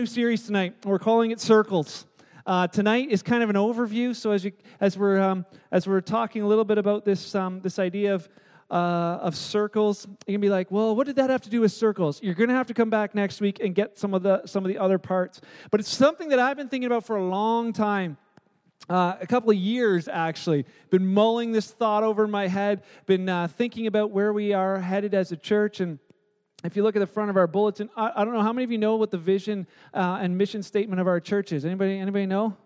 new series tonight. We're calling it Circles. Uh, tonight is kind of an overview. So as you as we're um, as we're talking a little bit about this um, this idea of uh, of circles, you're gonna be like, well, what did that have to do with circles? You're gonna have to come back next week and get some of the some of the other parts. But it's something that I've been thinking about for a long time. Uh, a couple of years actually been mulling this thought over in my head been uh, thinking about where we are headed as a church and if you look at the front of our bulletin, I, I don't know how many of you know what the vision uh, and mission statement of our church is. Anybody? Anybody know?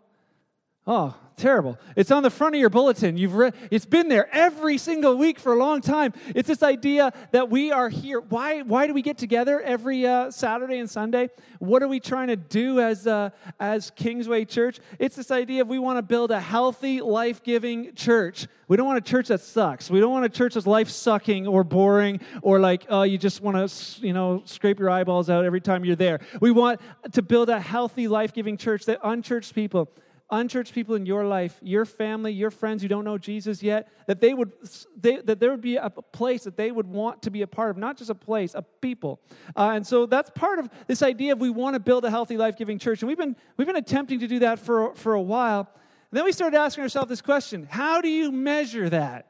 Oh, terrible. It's on the front of your bulletin. You've read it's been there every single week for a long time. It's this idea that we are here. Why why do we get together every uh, Saturday and Sunday? What are we trying to do as uh, as Kingsway Church? It's this idea of we want to build a healthy, life-giving church. We don't want a church that sucks. We don't want a church that's life-sucking or boring or like oh you just want to you know scrape your eyeballs out every time you're there. We want to build a healthy, life-giving church that unchurched people unchurched people in your life, your family, your friends who don't know Jesus yet, that they would they, that there would be a place that they would want to be a part of, not just a place, a people. Uh, and so that's part of this idea of we want to build a healthy, life-giving church. And we've been we've been attempting to do that for for a while. And then we started asking ourselves this question: How do you measure that?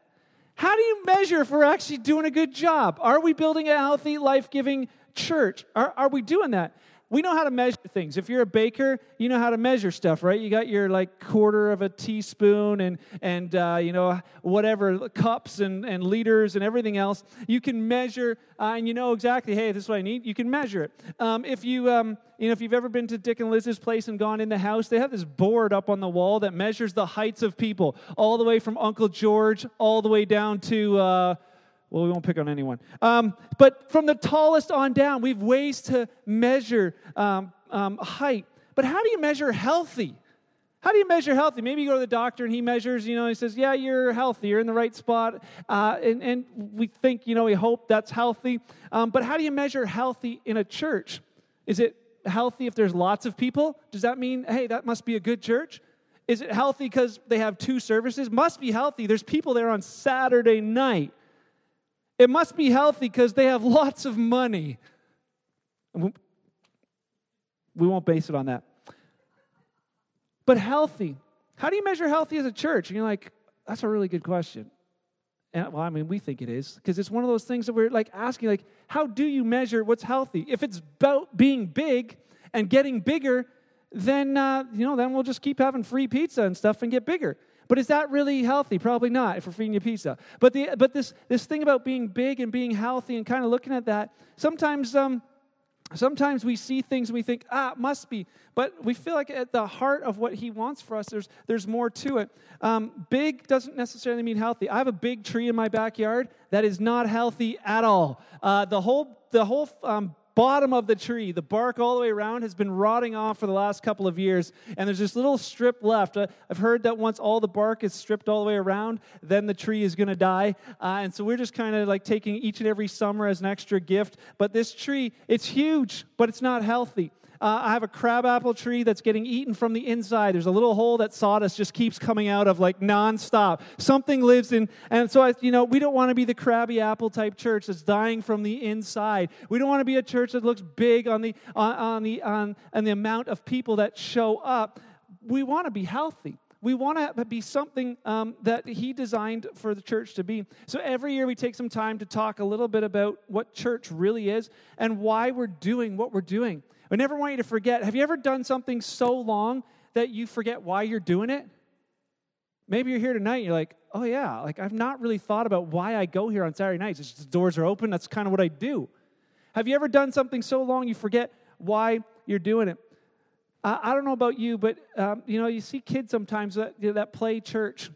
How do you measure if we're actually doing a good job? Are we building a healthy, life-giving church? Are, are we doing that? We know how to measure things. If you're a baker, you know how to measure stuff, right? You got your like quarter of a teaspoon and and uh, you know whatever cups and, and liters and everything else. You can measure uh, and you know exactly. Hey, this is what I need. You can measure it. Um, if you um, you know if you've ever been to Dick and Liz's place and gone in the house, they have this board up on the wall that measures the heights of people, all the way from Uncle George all the way down to. Uh, well, we won't pick on anyone. Um, but from the tallest on down, we have ways to measure um, um, height. But how do you measure healthy? How do you measure healthy? Maybe you go to the doctor and he measures, you know, he says, Yeah, you're healthy, you're in the right spot. Uh, and, and, we think, you know, we hope that's healthy. Um, but how do you measure healthy in a church? Is it healthy if there's lots of people? Does that mean, hey, that must be a good church? Is it healthy because they have two services? Must be healthy. There's people there on Saturday night. It must be healthy because they have lots of money. We won't base it on that. But healthy. How do you measure healthy as a church? And you're like, that's a really good question. And, well, I mean, we think it is because it's one of those things that we're like asking, like, how do you measure what's healthy? If it's about being big and getting bigger, then uh, you know, then we'll just keep having free pizza and stuff and get bigger. But is that really healthy? Probably not if we're feeding you pizza. But, the, but this, this thing about being big and being healthy and kind of looking at that, sometimes, um, sometimes we see things and we think, ah, must be. But we feel like at the heart of what he wants for us, there's, there's more to it. Um, big doesn't necessarily mean healthy. I have a big tree in my backyard that is not healthy at all. Uh, the whole, the whole um, bottom of the tree, the bark all the way around, has been rotting off for the last couple of years, and there's this little strip left. I've heard that once all the bark is stripped all the way around, then the tree is going to die. Uh, and so we're just kind of like taking each and every summer as an extra gift. But this tree, it's huge, but it's not healthy. Uh, I have a crabapple tree that's getting eaten from the inside. There's a little hole that sawdust just keeps coming out of like nonstop. Something lives in, and so I, you know, we don't want to be the crabby apple type church that's dying from the inside. We don't want to be a church that looks big on the on, on the on, on the amount of people that show up. We want to be healthy we want to be something um, that he designed for the church to be. So every year we take some time to talk a little bit about what church really is and why we're doing what we're doing. I never want you to forget. Have you ever done something so long that you forget why you're doing it? Maybe you're here tonight and you're like, oh yeah, like I've not really thought about why I go here on Saturday nights. It's just the doors are open. That's kind of what I do. Have you ever done something so long you forget why you're doing it? I, I don't know about you, but um, you know, you see kids sometimes that, that play church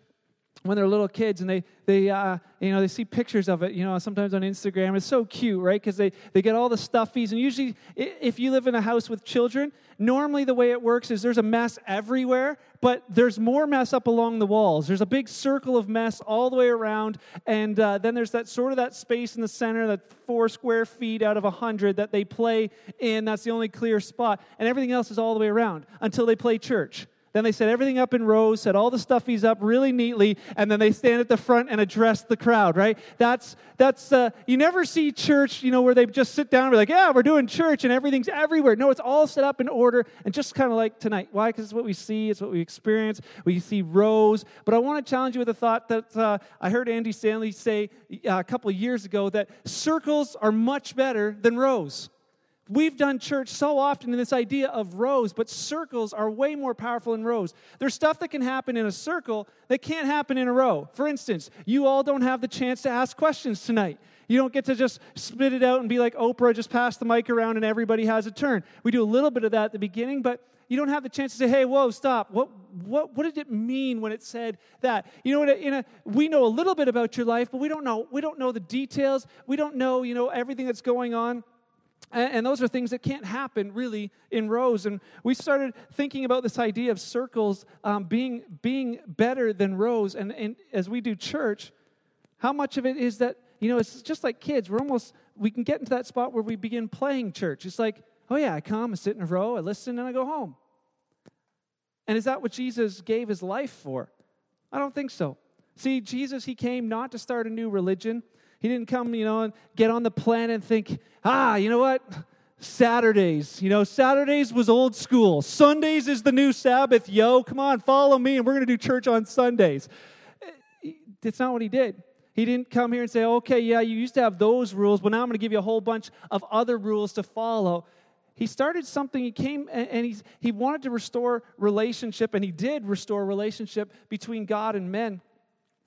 when they're little kids and they they uh, you know they see pictures of it you know sometimes on instagram. It's so cute right? Because they they get all the stuffies. And usually if you live in a house with children normally the way it works is there's a mess everywhere but there's more mess up along the walls. There's a big circle of mess all the way around. And uh, then there's that sort of that space in the center that four square feet out of a hundred that they play in. That's the only clear spot. And everything else is all the way around until they play church Then they set everything up in rows, set all the stuffies up really neatly, and then they stand at the front and address the crowd, right? That's, that's uh, you never see church, you know, where they just sit down and be like, yeah, we're doing church and everything's everywhere. No, it's all set up in order and just kind of like tonight. Why? Because it's what we see, it's what we experience. We see rows. But I want to challenge you with a thought that uh, I heard Andy Stanley say uh, a couple of years ago that circles are much better than rows. We've done church so often in this idea of rows, but circles are way more powerful than rows. There's stuff that can happen in a circle that can't happen in a row. For instance, you all don't have the chance to ask questions tonight. You don't get to just spit it out and be like Oprah, just pass the mic around and everybody has a turn. We do a little bit of that at the beginning, but you don't have the chance to say, hey, whoa, stop. What, what, what did it mean when it said that? You know, in a, in a, we know a little bit about your life, but we don't know, we don't know the details. We don't know, you know, everything that's going on. And, those are things that can't happen really in rows. And we started thinking about this idea of circles um, being, being better than rows. And, and as we do church, how much of it is that, you know, it's just like kids. We're almost, we can get into that spot where we begin playing church. It's like, oh yeah, I come, I sit in a row, I listen, and I go home. And is that what Jesus gave his life for? I don't think so. See, Jesus, he came not to start a new religion. He didn't come, you know, and get on the planet and think, ah, you know what? Saturdays. You know, Saturdays was old school. Sundays is the new Sabbath, yo. Come on, follow me, and we're going to do church on Sundays. That's not what he did. He didn't come here and say, okay, yeah, you used to have those rules, but now I'm going to give you a whole bunch of other rules to follow. He started something, he came and he's, he wanted to restore relationship, and he did restore relationship between God and men.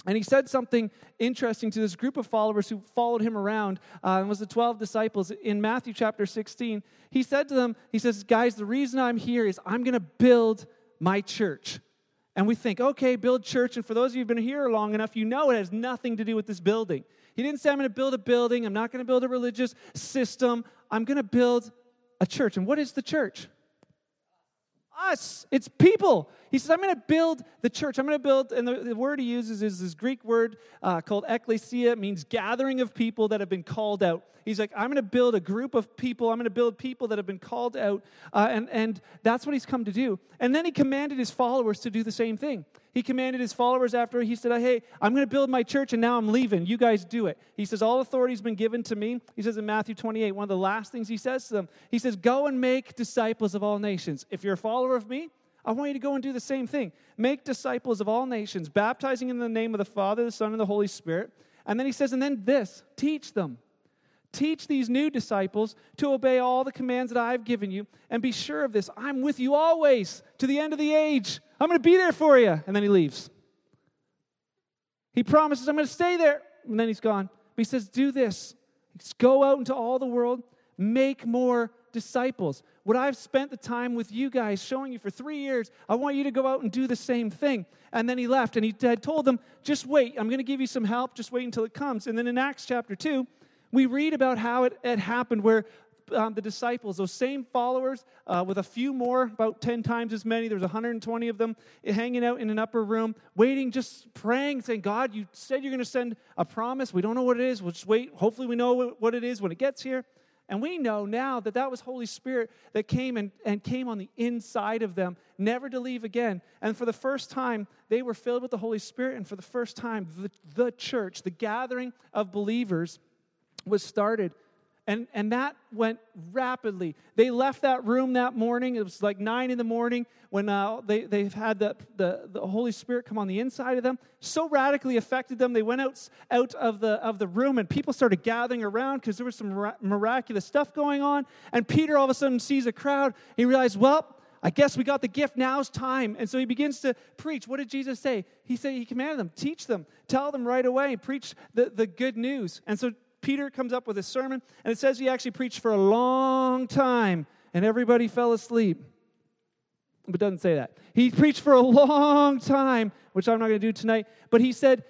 And he said something interesting to this group of followers who followed him around. Uh, and was the 12 disciples in Matthew chapter 16. He said to them, He says, Guys, the reason I'm here is I'm going to build my church. And we think, okay, build church. And for those of you who've been here long enough, you know it has nothing to do with this building. He didn't say, I'm going to build a building. I'm not going to build a religious system. I'm going to build a church. And what is the church? Us, it's people. He says, I'm going to build the church. I'm going to build, and the, the, word he uses is this Greek word uh, called ekklesia. It means gathering of people that have been called out. He's like, I'm going to build a group of people. I'm going to build people that have been called out. Uh, and, and that's what he's come to do. And then he commanded his followers to do the same thing. He commanded his followers after he said, Hey, I'm going to build my church and now I'm leaving. You guys do it. He says, All authority has been given to me. He says in Matthew 28, one of the last things he says to them, He says, Go and make disciples of all nations. If you're a follower of me, I want you to go and do the same thing. Make disciples of all nations, baptizing in the name of the Father, the Son, and the Holy Spirit. And then he says, And then this teach them. Teach these new disciples to obey all the commands that I've given you, and be sure of this I'm with you always to the end of the age. I'm going to be there for you. And then he leaves. He promises, I'm going to stay there. And then he's gone. But he says, Do this. Go out into all the world, make more disciples. What I've spent the time with you guys showing you for three years, I want you to go out and do the same thing. And then he left and he had told them, Just wait. I'm going to give you some help. Just wait until it comes. And then in Acts chapter 2, we read about how it, it happened where um, the disciples, those same followers, uh, with a few more, about 10 times as many, there's 120 of them, hanging out in an upper room, waiting, just praying, saying, God, you said you're going to send a promise. We don't know what it is. We'll just wait. Hopefully, we know what it is when it gets here. And we know now that that was Holy Spirit that came and, and came on the inside of them, never to leave again. And for the first time, they were filled with the Holy Spirit. And for the first time, the, the church, the gathering of believers, was started. And, and that went rapidly. They left that room that morning. It was like nine in the morning when uh, they, they've had the, the, the Holy Spirit come on the inside of them. So radically affected them. They went out, out of, the, of the room and people started gathering around because there was some miraculous stuff going on. And Peter all of a sudden sees a crowd. He realized, well, I guess we got the gift. Now's time. And so he begins to preach. What did Jesus say? He said, He commanded them, teach them, tell them right away, preach the, the good news. And so Peter comes up with a sermon, and it says he actually preached for a long time, and everybody fell asleep. But doesn't say that. He preached for a long time, which I'm not going to do tonight. But he said,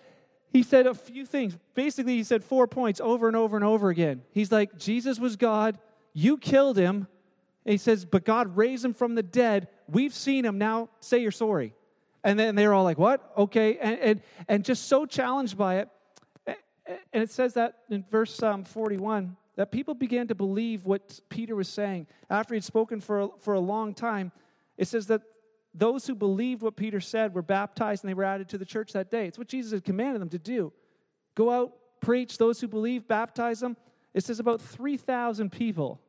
he said a few things. Basically, he said four points over and over and over again. He's like, Jesus was God, you killed him. And he says, but God raised him from the dead. We've seen him. Now say you're sorry. And then they're all like, what? Okay. And, and, and just so challenged by it and it says that in verse um, 41 that people began to believe what Peter was saying. After he'd spoken for a, for a long time, it says that those who believed what Peter said were baptized and they were added to the church that day. It's what Jesus had commanded them to do. Go out, preach, those who believe, baptize them. It says about 3,000 people.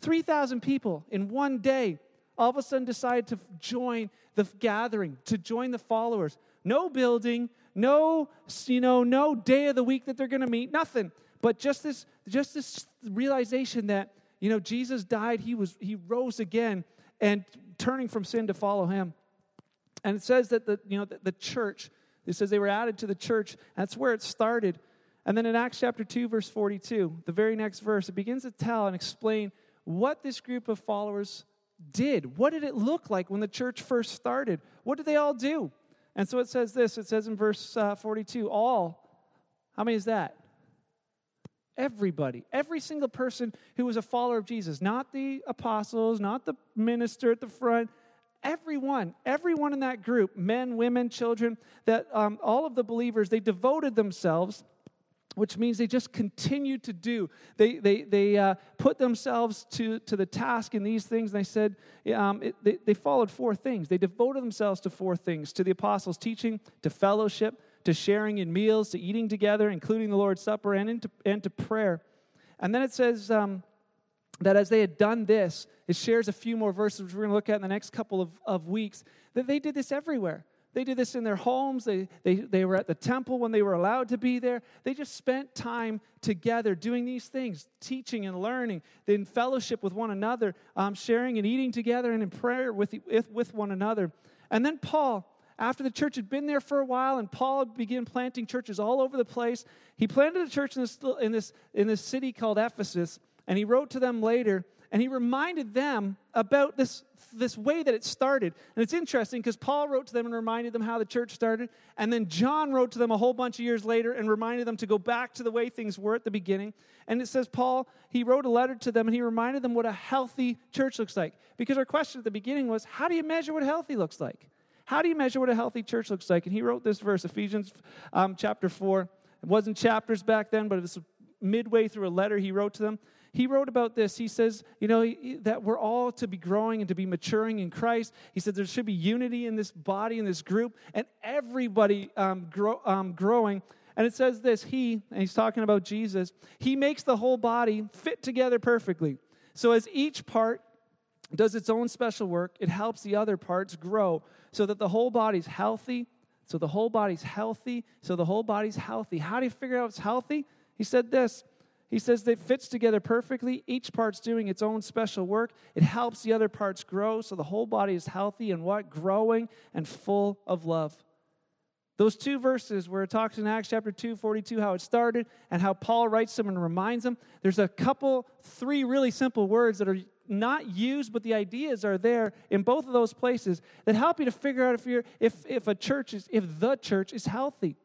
3,000 people in one day all of a sudden decided to join the gathering, to join the followers. No building, no, you know, no day of the week that they're going to meet, nothing. But just this, just this realization that, you know, Jesus died, he was, he rose again, and turning from sin to follow him. And it says that the, you know, the, the church, it says they were added to the church. That's where it started. And then in Acts chapter 2, verse 42, the very next verse, it begins to tell and explain what this group of followers did. What did it look like when the church first started? What did they all do? And so it says this it says in verse uh, 42 all, how many is that? Everybody, every single person who was a follower of Jesus, not the apostles, not the minister at the front, everyone, everyone in that group, men, women, children, that um, all of the believers, they devoted themselves which means they just continued to do. They, they, they uh, put themselves to, to the task in these things. And they said um, it, they, they followed four things. They devoted themselves to four things to the apostles' teaching, to fellowship, to sharing in meals, to eating together, including the Lord's Supper, and, into, and to prayer. And then it says um, that as they had done this, it shares a few more verses, which we're going to look at in the next couple of, of weeks, that they did this everywhere. They did this in their homes. They, they, they were at the temple when they were allowed to be there. They just spent time together doing these things, teaching and learning, in fellowship with one another, um, sharing and eating together, and in prayer with, with one another. And then Paul, after the church had been there for a while and Paul began planting churches all over the place, he planted a church in this, in this, in this city called Ephesus, and he wrote to them later and he reminded them about this, this way that it started. And it's interesting because Paul wrote to them and reminded them how the church started. And then John wrote to them a whole bunch of years later and reminded them to go back to the way things were at the beginning. And it says, Paul, he wrote a letter to them and he reminded them what a healthy church looks like. Because our question at the beginning was, how do you measure what healthy looks like? How do you measure what a healthy church looks like? And he wrote this verse, Ephesians um, chapter 4. It wasn't chapters back then, but it was midway through a letter he wrote to them he wrote about this. He says, you know, that we're all to be growing and to be maturing in Christ. He said there should be unity in this body, in this group, and everybody um, grow, um, growing. And it says this He, and he's talking about Jesus, He makes the whole body fit together perfectly. So as each part does its own special work, it helps the other parts grow so that the whole body's healthy. So the whole body's healthy. So the whole body's healthy. How do you figure out it's healthy? He said this he says that it fits together perfectly. Each part's doing its own special work. It helps the other parts grow so the whole body is healthy and what? Growing and full of love. Those two verses where it talks in Acts chapter 2, 42, how it started and how Paul writes them and reminds them, there's a couple, three really simple words that are not used, but the ideas are there in both of those places that help you to figure out if you're if, if a church is if the church is healthy.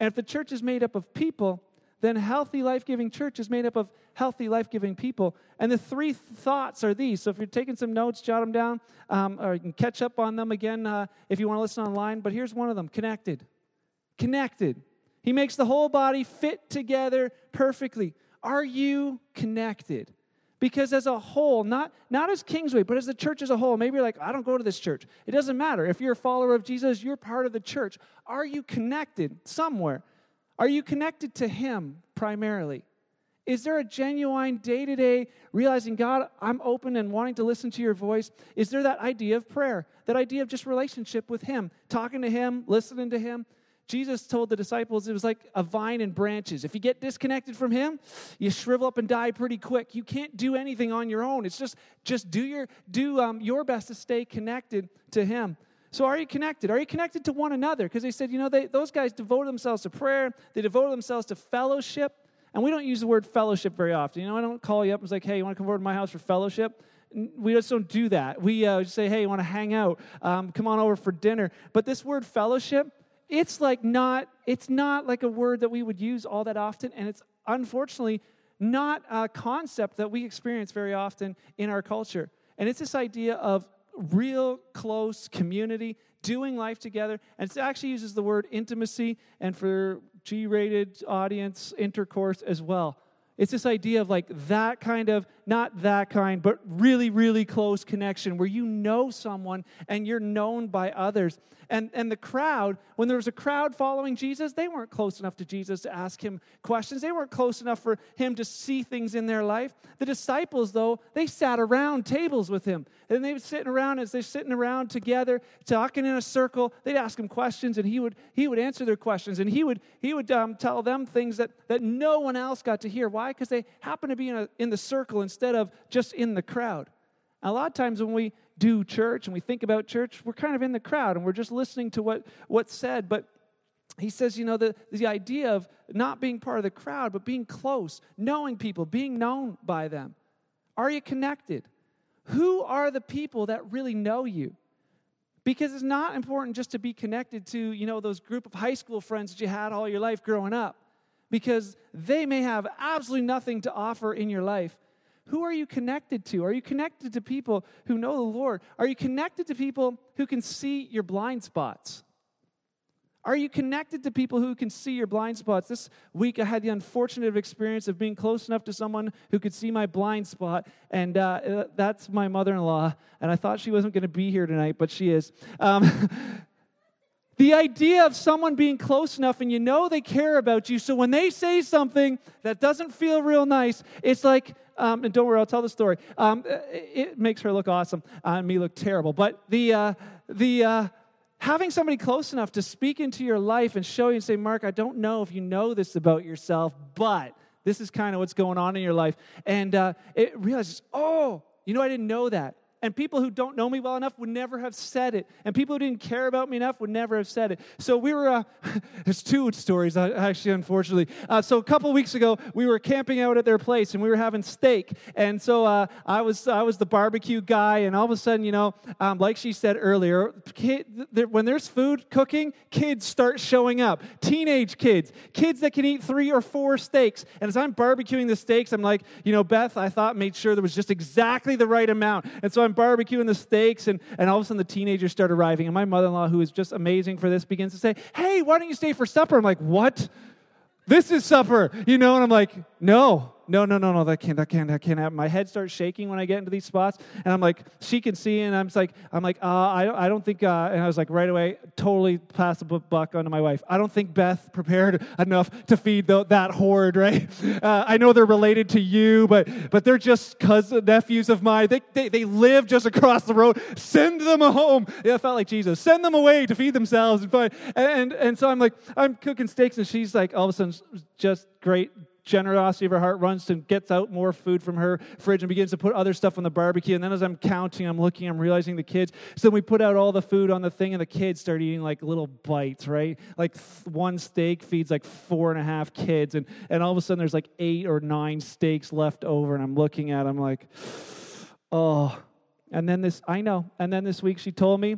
And if the church is made up of people, then healthy, life giving church is made up of healthy, life giving people. And the three thoughts are these. So if you're taking some notes, jot them down, um, or you can catch up on them again uh, if you want to listen online. But here's one of them connected. Connected. He makes the whole body fit together perfectly. Are you connected? Because as a whole, not, not as Kingsway, but as the church as a whole, maybe you're like, I don't go to this church. It doesn't matter. If you're a follower of Jesus, you're part of the church. Are you connected somewhere? Are you connected to Him primarily? Is there a genuine day to day realizing, God, I'm open and wanting to listen to your voice? Is there that idea of prayer, that idea of just relationship with Him, talking to Him, listening to Him? Jesus told the disciples it was like a vine and branches. If you get disconnected from Him, you shrivel up and die pretty quick. You can't do anything on your own. It's just, just do, your, do um, your best to stay connected to Him. So, are you connected? Are you connected to one another? Because they said, you know, they, those guys devoted themselves to prayer, they devoted themselves to fellowship. And we don't use the word fellowship very often. You know, I don't call you up and say, hey, you want to come over to my house for fellowship? We just don't do that. We uh, just say, hey, you want to hang out? Um, come on over for dinner. But this word fellowship, it's like not, it's not like a word that we would use all that often. And it's unfortunately not a concept that we experience very often in our culture. And it's this idea of real close community, doing life together. And it actually uses the word intimacy and for G rated audience, intercourse as well. It's this idea of like that kind of, not that kind, but really, really close connection where you know someone and you're known by others. And, and the crowd, when there was a crowd following Jesus, they weren't close enough to Jesus to ask him questions. They weren't close enough for him to see things in their life. The disciples, though, they sat around tables with him. And they were sitting around as they're sitting around together, talking in a circle. They'd ask him questions, and he would, he would answer their questions. And he would, he would um, tell them things that, that no one else got to hear. Why? Because they happened to be in, a, in the circle instead of just in the crowd. A lot of times when we do church and we think about church, we're kind of in the crowd and we're just listening to what, what's said. But he says, you know, the, the idea of not being part of the crowd, but being close, knowing people, being known by them. Are you connected? Who are the people that really know you? Because it's not important just to be connected to, you know, those group of high school friends that you had all your life growing up, because they may have absolutely nothing to offer in your life. Who are you connected to? Are you connected to people who know the Lord? Are you connected to people who can see your blind spots? Are you connected to people who can see your blind spots? This week, I had the unfortunate experience of being close enough to someone who could see my blind spot, and uh, that's my mother in law. And I thought she wasn't going to be here tonight, but she is. Um, the idea of someone being close enough and you know they care about you, so when they say something that doesn't feel real nice, it's like, um, and don't worry, I'll tell the story. Um, it makes her look awesome uh, and me look terrible. But the, uh, the, uh, having somebody close enough to speak into your life and show you and say, Mark, I don't know if you know this about yourself, but this is kind of what's going on in your life. And uh, it realizes, oh, you know, I didn't know that. And people who don't know me well enough would never have said it. And people who didn't care about me enough would never have said it. So we were, uh, there's two stories, uh, actually, unfortunately. Uh, so a couple weeks ago, we were camping out at their place and we were having steak. And so uh, I, was, I was the barbecue guy. And all of a sudden, you know, um, like she said earlier, kid, when there's food cooking, kids start showing up. Teenage kids, kids that can eat three or four steaks. And as I'm barbecuing the steaks, I'm like, you know, Beth, I thought made sure there was just exactly the right amount. And so I'm I'm barbecuing the steaks, and, and all of a sudden the teenagers start arriving. And my mother in law, who is just amazing for this, begins to say, Hey, why don't you stay for supper? I'm like, What? This is supper, you know? And I'm like, No, no, no, no, no, that can't, that can't, that can't happen. My head starts shaking when I get into these spots, and I'm like, she can see, and I'm like, I'm like, uh, I, I don't think, uh, and I was like, right away, totally pass the buck onto my wife. I don't think Beth prepared enough to feed the, that horde, right? Uh, I know they're related to you, but but they're just cousins, nephews of mine. They, they they live just across the road. Send them home. Yeah, I felt like Jesus. Send them away to feed themselves and and and so I'm like, I'm cooking steaks, and she's like, all of a sudden, just great generosity of her heart runs and gets out more food from her fridge and begins to put other stuff on the barbecue. And then as I'm counting, I'm looking, I'm realizing the kids. So we put out all the food on the thing, and the kids start eating like little bites, right? Like one steak feeds like four and a half kids. And, and all of a sudden, there's like eight or nine steaks left over. And I'm looking at them like, oh. And then this, I know. And then this week, she told me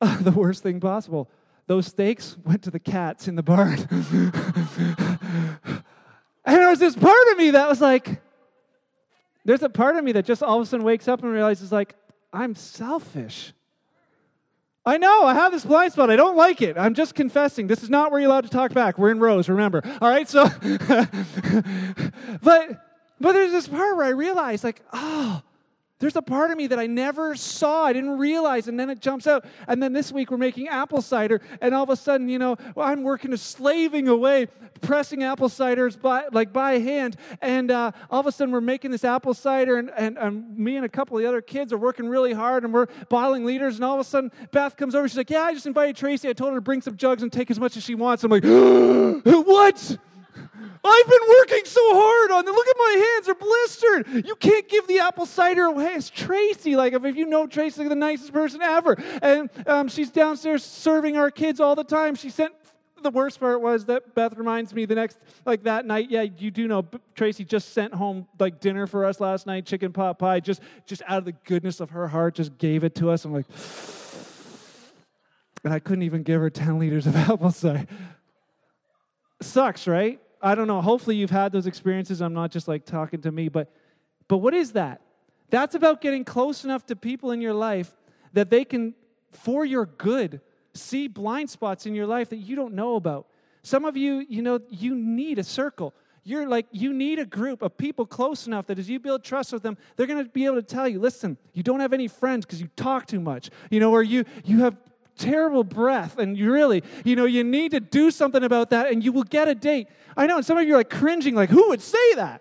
the worst thing possible. Those steaks went to the cats in the barn. And there was this part of me that was like, there's a part of me that just all of a sudden wakes up and realizes, like, I'm selfish. I know, I have this blind spot. I don't like it. I'm just confessing. This is not where you're allowed to talk back. We're in rows, remember. All right, so, but, but there's this part where I realize, like, oh, there's a part of me that I never saw, I didn't realize, and then it jumps out. And then this week we're making apple cider, and all of a sudden, you know, well, I'm working slaving away, pressing apple ciders by like by hand, and uh, all of a sudden we're making this apple cider, and, and, and me and a couple of the other kids are working really hard, and we're bottling liters, and all of a sudden Beth comes over, she's like, "Yeah, I just invited Tracy. I told her to bring some jugs and take as much as she wants." I'm like, "What?" I've been working so hard on them. Look at my hands, they're blistered. You can't give the apple cider away. It's Tracy. Like, if you know Tracy, like the nicest person ever. And um, she's downstairs serving our kids all the time. She sent the worst part was that Beth reminds me the next, like that night, yeah, you do know Tracy just sent home like dinner for us last night, chicken pot pie, just just out of the goodness of her heart, just gave it to us. I'm like, and I couldn't even give her 10 liters of apple cider. Sucks, right? I don't know. Hopefully you've had those experiences. I'm not just like talking to me, but but what is that? That's about getting close enough to people in your life that they can for your good see blind spots in your life that you don't know about. Some of you, you know, you need a circle. you're like, you need a group of people close enough that as you build trust with them, they're going to be able to tell you, listen, you don't have any friends because you talk too much, you know, or you, you have terrible breath and you really, you know, you need to do something about that and you will get a date. I know, and some of you are like cringing, like, who would say that?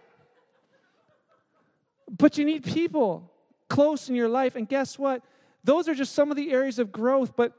But you need people close in your life. And guess what? Those are just some of the areas of growth. But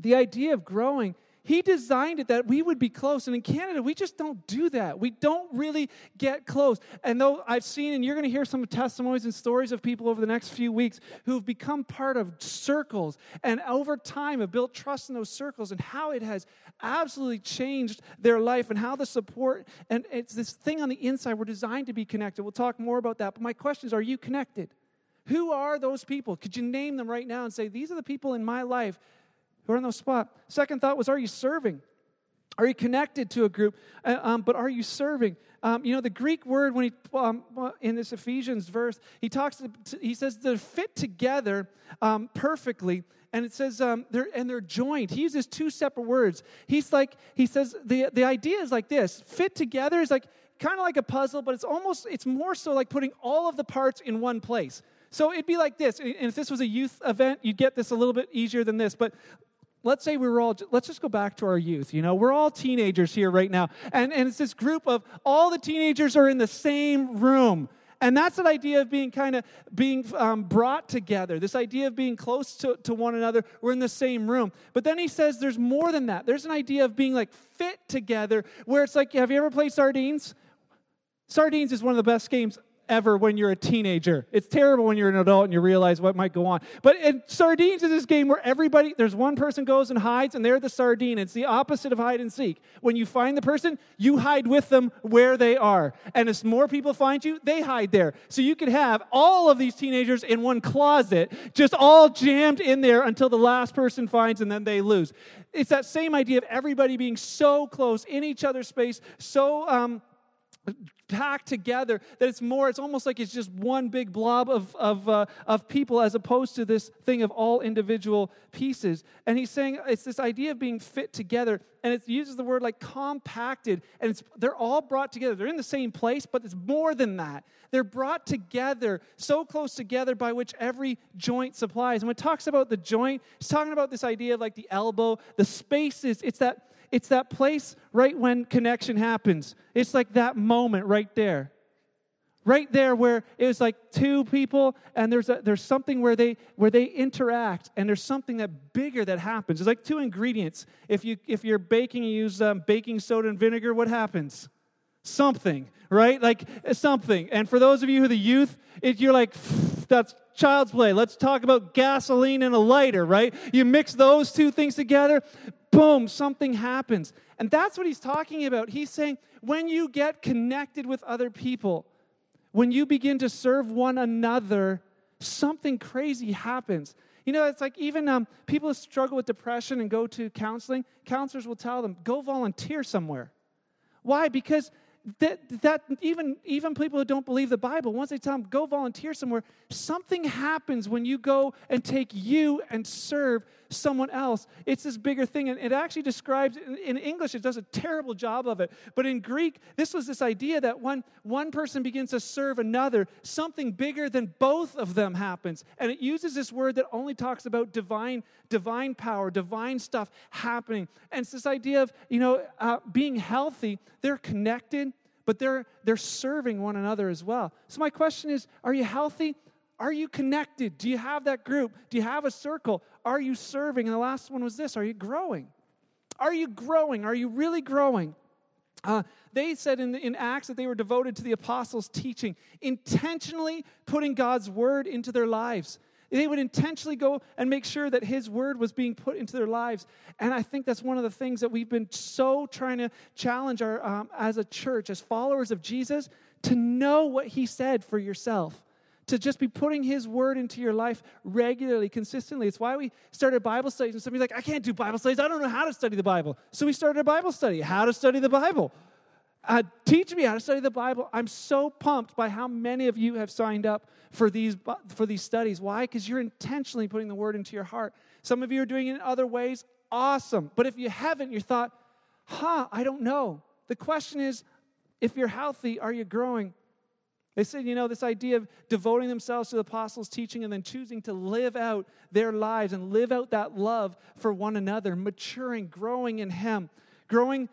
the idea of growing he designed it that we would be close. And in Canada, we just don't do that. We don't really get close. And though I've seen, and you're going to hear some testimonies and stories of people over the next few weeks who have become part of circles and over time have built trust in those circles and how it has absolutely changed their life and how the support and it's this thing on the inside. We're designed to be connected. We'll talk more about that. But my question is are you connected? Who are those people? Could you name them right now and say, These are the people in my life who are in those spot. Second thought was, are you serving? Are you connected to a group? Uh, um, but are you serving? Um, you know, the Greek word when he um, in this Ephesians verse, he talks. He says they're fit together um, perfectly, and it says um, they're and they're joined. He uses two separate words. He's like he says the the idea is like this: fit together is like kind of like a puzzle, but it's almost it's more so like putting all of the parts in one place. So it'd be like this. And if this was a youth event, you'd get this a little bit easier than this. But let's say we were all let's just go back to our youth you know? We're all teenagers here right now and, and it's this group of all the teenagers are in the same room and that's an idea of being kind of being um, brought together this idea of being close to, to one another we're in the same room. But then he says there's more than that. There's an idea of being like fit together where it's like have you ever played sardines? Sardines is one of the best games ever when you're a teenager. It's terrible when you're an adult and you realize what might go on. But in sardines is this game where everybody, there's one person goes and hides, and they're the sardine. It's the opposite of hide and seek. When you find the person, you hide with them where they are. And as more people find you, they hide there. So you could have all of these teenagers in one closet, just all jammed in there until the last person finds, and then they lose. It's that same idea of everybody being so close in each other's space, so um, packed together that it's more it's almost like it's just one big blob of, of, uh, of people as opposed to this thing of all individual pieces. And he's saying it's this idea of being fit together and it uses the word like compacted and it's they're all brought together. They're in the same place but it's more than that. They're brought together so close together by which every joint supplies. And when it talks about the joint it's talking about this idea of like the elbow the spaces. It's that it's that place right when connection happens. It's like that moment right there. Right there where it was like two people and there's a, there's something where they where they interact and there's something that bigger that happens. It's like two ingredients. If you if you're baking you use um, baking soda and vinegar, what happens? Something, right? Like something. And for those of you who the youth, it, you're like, that's child's play. Let's talk about gasoline and a lighter, right? You mix those two things together, boom, something happens. And that's what he's talking about. He's saying when you get connected with other people, when you begin to serve one another, something crazy happens. You know, it's like even um, people who struggle with depression and go to counseling, counselors will tell them, go volunteer somewhere. Why? Because that, that even, even people who don't believe the Bible, once they tell them, go volunteer somewhere, something happens when you go and take you and serve someone else. It's this bigger thing. And it actually describes, in English, it does a terrible job of it. But in Greek, this was this idea that when one person begins to serve another, something bigger than both of them happens. And it uses this word that only talks about divine, divine power, divine stuff happening. And it's this idea of, you know, uh, being healthy, they're connected but they're they're serving one another as well. So my question is, are you healthy? Are you connected? Do you have that group? Do you have a circle? Are you serving? And the last one was this Are you growing? Are you growing? Are you really growing? Uh, they said in, in Acts that they were devoted to the apostles' teaching, intentionally putting God's word into their lives. They would intentionally go and make sure that His word was being put into their lives. And I think that's one of the things that we've been so trying to challenge our, um, as a church, as followers of Jesus, to know what He said for yourself to just be putting His Word into your life regularly, consistently. It's why we started Bible studies. And somebody's like, I can't do Bible studies. I don't know how to study the Bible. So we started a Bible study. How to study the Bible. Uh, teach me how to study the Bible. I'm so pumped by how many of you have signed up for these, for these studies. Why? Because you're intentionally putting the Word into your heart. Some of you are doing it in other ways. Awesome. But if you haven't, you thought, huh, I don't know. The question is, if you're healthy, are you growing? They said, you know, this idea of devoting themselves to the apostles' teaching and then choosing to live out their lives and live out that love for one another, maturing, growing in Him, growing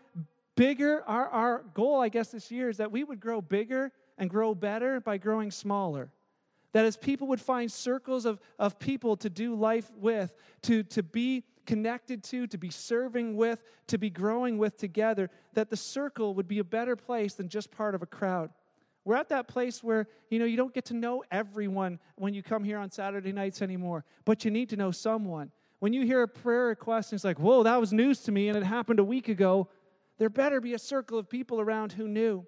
bigger. Our, our goal, I guess, this year is that we would grow bigger and grow better by growing smaller. That as people would find circles of, of people to do life with, to, to be connected to, to be serving with, to be growing with together, that the circle would be a better place than just part of a crowd. We're at that place where, you know, you don't get to know everyone when you come here on Saturday nights anymore, but you need to know someone. When you hear a prayer request and it's like, whoa, that was news to me and it happened a week ago, there better be a circle of people around who knew.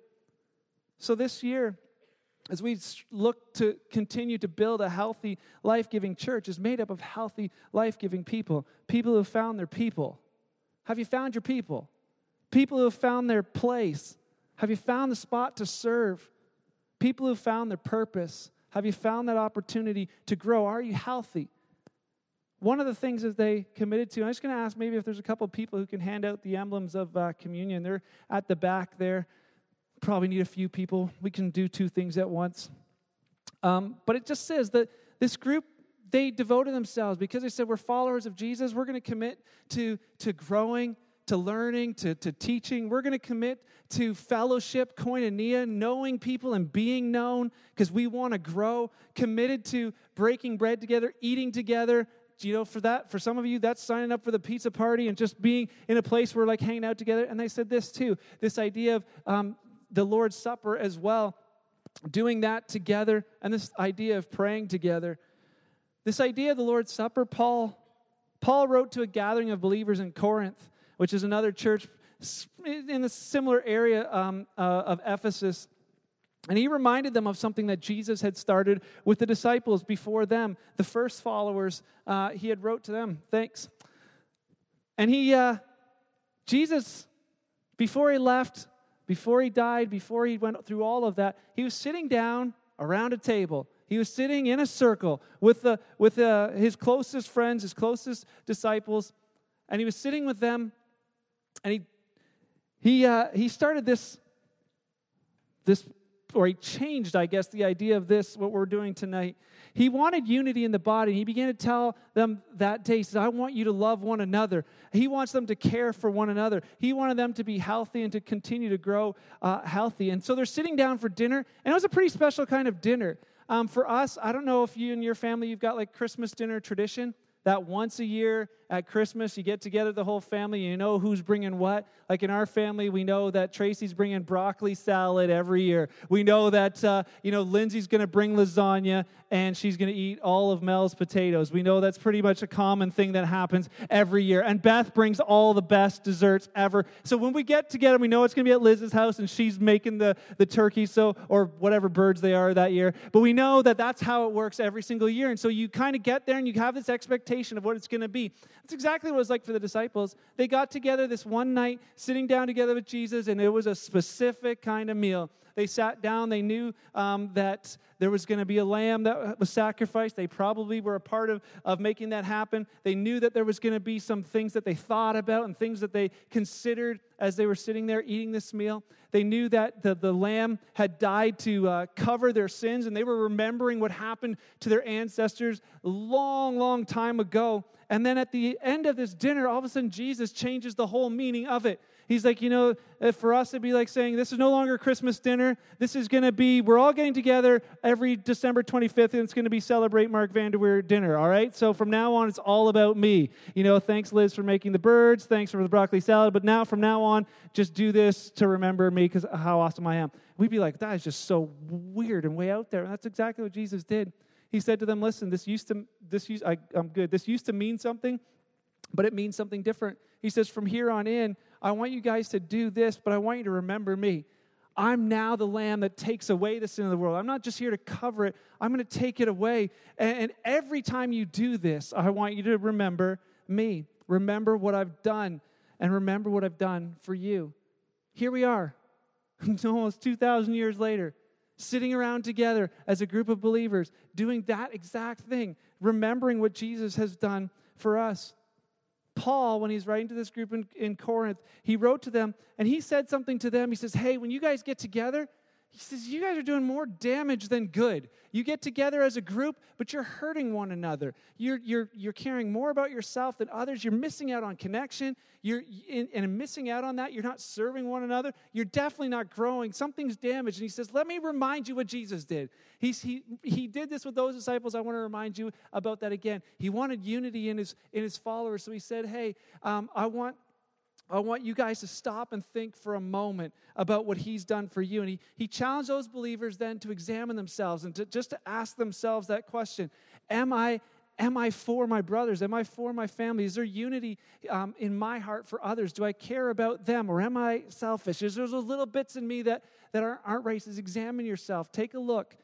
So this year, as we look to continue to build a healthy, life giving church, is made up of healthy, life giving people. People who have found their people. Have you found your people? People who have found their place. Have you found the spot to serve? People who found their purpose. Have you found that opportunity to grow? Are you healthy? One of the things that they committed to, I'm just going to ask maybe if there's a couple people who can hand out the emblems of uh, communion. They're at the back there probably need a few people. We can do two things at once. Um, but it just says that this group, they devoted themselves because they said, We're followers of Jesus. We're going to commit to, to growing, to learning, to, to teaching. We're going to commit to fellowship, koinonia, knowing people and being known because we want to grow. Committed to breaking bread together, eating together, you know, for that, for some of you, that's signing up for the pizza party and just being in a place where like hanging out together. And they said this too this idea of um, the Lord's Supper as well, doing that together, and this idea of praying together. This idea of the Lord's Supper, Paul, Paul wrote to a gathering of believers in Corinth, which is another church in a similar area um, uh, of Ephesus. And he reminded them of something that Jesus had started with the disciples before them, the first followers. Uh, he had wrote to them, thanks. And he, uh, Jesus, before he left, before he died, before he went through all of that, he was sitting down around a table. He was sitting in a circle with, the, with uh, his closest friends, his closest disciples, and he was sitting with them, and he, he, uh, he started this, this, or he changed, I guess, the idea of this, what we're doing tonight. He wanted unity in the body. He began to tell them that day, he says, I want you to love one another. He wants them to care for one another. He wanted them to be healthy and to continue to grow uh, healthy. And so they're sitting down for dinner, and it was a pretty special kind of dinner. Um, for us, I don't know if you and your family, you've got like Christmas dinner tradition that once a year at Christmas, you get together the whole family, you know who's bringing what. Like in our family, we know that Tracy's bringing broccoli salad every year. We know that, uh, you know, Lindsay's going to bring lasagna and she's going to eat all of Mel's potatoes. We know that's pretty much a common thing that happens every year. And Beth brings all the best desserts ever. So when we get together, we know it's going to be at Liz's house and she's making the, the turkey, so, or whatever birds they are that year. But we know that that's how it works every single year. And so you kind of get there and you have this expectation of what it's going to be. That's exactly what it was like for the disciples. They got together this one night, sitting down together with Jesus, and it was a specific kind of meal. They sat down. They knew um, that there was going to be a lamb that was sacrificed. They probably were a part of, of making that happen. They knew that there was going to be some things that they thought about and things that they considered as they were sitting there eating this meal. They knew that the, the lamb had died to uh, cover their sins, and they were remembering what happened to their ancestors long, long time ago. And then at the end of this dinner, all of a sudden, Jesus changes the whole meaning of it. He's like, you know, uh, for us, it'd be like saying, this is no longer Christmas dinner. This is going to be, we're all getting together every December 25th, and it's going to be Celebrate Mark Vanderweer dinner, all right? So from now on, it's all about me. You know, thanks, Liz, for making the birds. Thanks for the broccoli salad. But now, from now on, just do this to remember me because how awesome I am. We'd be like, that is just so weird and way out there. And that's exactly what Jesus did. He said to them, listen, this used to, this used, I, I'm good. This used to mean something, but it means something different. He says, from here on in, I want you guys to do this, but I want you to remember me. I'm now the lamb that takes away the sin of the world. I'm not just here to cover it, I'm going to take it away. And, every time you do this, I want you to remember me. Remember what I've done, and remember what I've done for you. Here we are, almost 2,000 years later, sitting around together as a group of believers, doing that exact thing, remembering what Jesus has done for us. Paul, when he's writing to this group in, in Corinth, he wrote to them and he said something to them. He says, Hey, when you guys get together, he says, You guys are doing more damage than good. You get together as a group, but you're hurting one another. You're, you're, you're caring more about yourself than others. You're missing out on connection. You're, and missing out on that, you're not serving one another. You're definitely not growing. Something's damaged. And he says, Let me remind you what Jesus did. He's, he, he did this with those disciples. I want to remind you about that again. He wanted unity in his, in his followers. So he said, Hey, um, I want I want you guys to stop and think for a moment about what he's done for you. And he, he challenged those believers then to examine themselves and to, just to ask themselves that question Am I, am I for my brothers? Am I for my family? Is there unity um, in my heart for others? Do I care about them or am I selfish? Is there those little bits in me that, that aren't, aren't right? Examine yourself, take a look.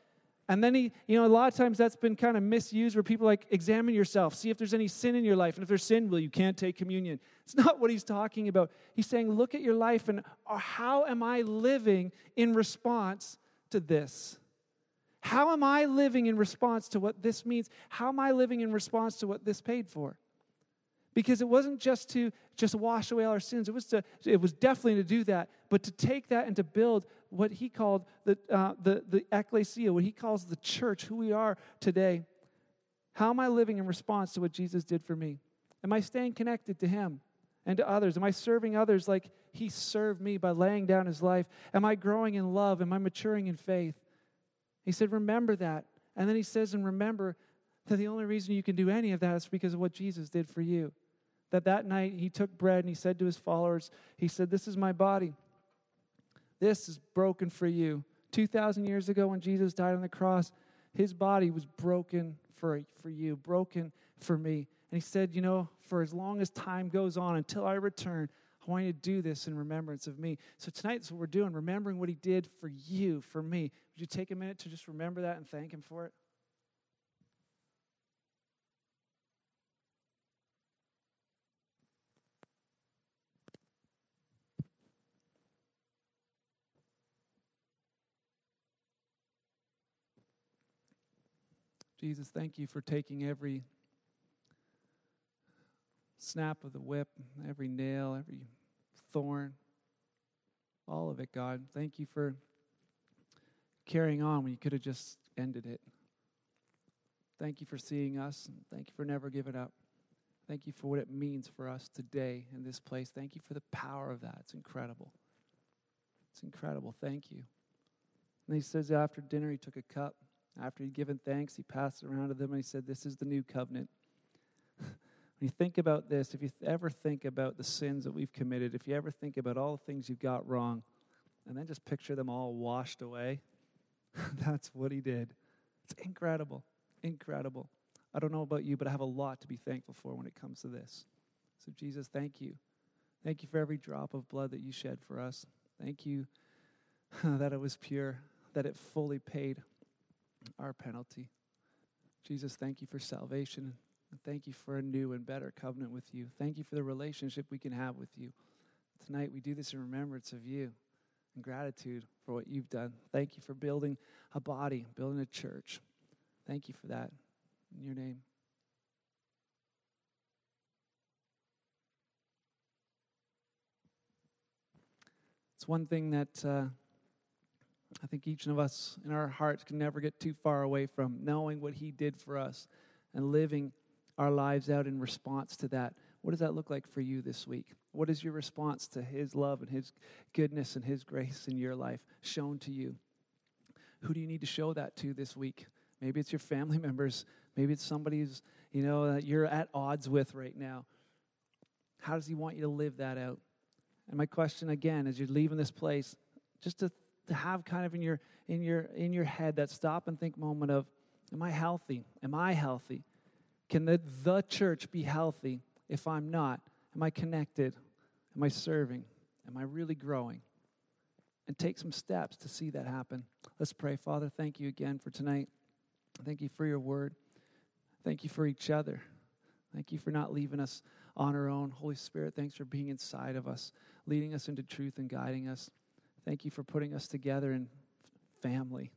And then he, you know, a lot of times that's been kind of misused where people like, examine yourself, see if there's any sin in your life. And if there's sin, well, you can't take communion. It's not what he's talking about. He's saying, look at your life and uh, how am I living in response to this? How am I living in response to what this means? How am I living in response to what this paid for? because it wasn't just to just wash away all our sins it was to it was definitely to do that but to take that and to build what he called the uh, the the ecclesia what he calls the church who we are today. How am i living in response to what jesus did for me? Am i staying connected to him and to others? Am i serving others like he served me by laying down his life? Am i growing in love? Am i maturing in faith? He said remember that. And then he says and remember that the only reason you can do any of that is because of what jesus did for you. That that night he took bread and he said to his followers, He said, This is my body. This is broken for you. 2,000 years ago, when Jesus died on the cross, his body was broken for, for you, broken for me. And he said, You know, for as long as time goes on until I return, I want you to do this in remembrance of me. So tonight, that's what we're doing, remembering what he did for you, for me. Would you take a minute to just remember that and thank him for it? Jesus, thank you for taking every snap of the whip, every nail, every thorn, all of it, God. Thank you for carrying on when you could have just ended it. Thank you for seeing us, and thank you for never giving up. Thank you for what it means for us today in this place. Thank you for the power of that. It's incredible. It's incredible. Thank you. And he says after dinner, he took a cup. After he'd given thanks, he passed it around to them and he said, This is the new covenant. when you think about this, if you ever think about the sins that we've committed, if you ever think about all the things you've got wrong, and then just picture them all washed away, that's what he did. It's incredible. Incredible. I don't know about you, but I have a lot to be thankful for when it comes to this. So, Jesus, thank you. Thank you for every drop of blood that you shed for us. Thank you that it was pure, that it fully paid our penalty. Jesus, thank you for salvation. Thank you for a new and better covenant with you. Thank you for the relationship we can have with you. Tonight, we do this in remembrance of you and gratitude for what you've done. Thank you for building a body, building a church. Thank you for that. In your name. It's one thing that. Uh, I think each of us in our hearts can never get too far away from knowing what He did for us and living our lives out in response to that. What does that look like for you this week? What is your response to His love and His goodness and His grace in your life shown to you? Who do you need to show that to this week? Maybe it's your family members. Maybe it's somebody who's, you know, that you're at odds with right now. How does He want you to live that out? And my question again, as you're leaving this place, just to to have kind of in your in your in your head that stop and think moment of am i healthy? Am i healthy? Can the, the church be healthy if i'm not? Am i connected? Am i serving? Am i really growing? And take some steps to see that happen. Let's pray. Father thank you again for tonight. Thank you for your word. Thank you for each other. Thank you for not leaving us on our own. Holy Spirit, thanks for being inside of us, leading us into truth and guiding us. Thank you for putting us together in family.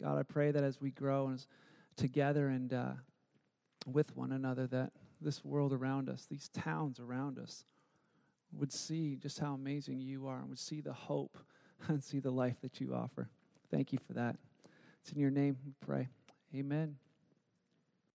God, I pray that as we grow and together and uh, with one another, that this world around us, these towns around us, would see just how amazing you are and would see the hope and see the life that you offer. Thank you for that. It's in your name we pray. Amen.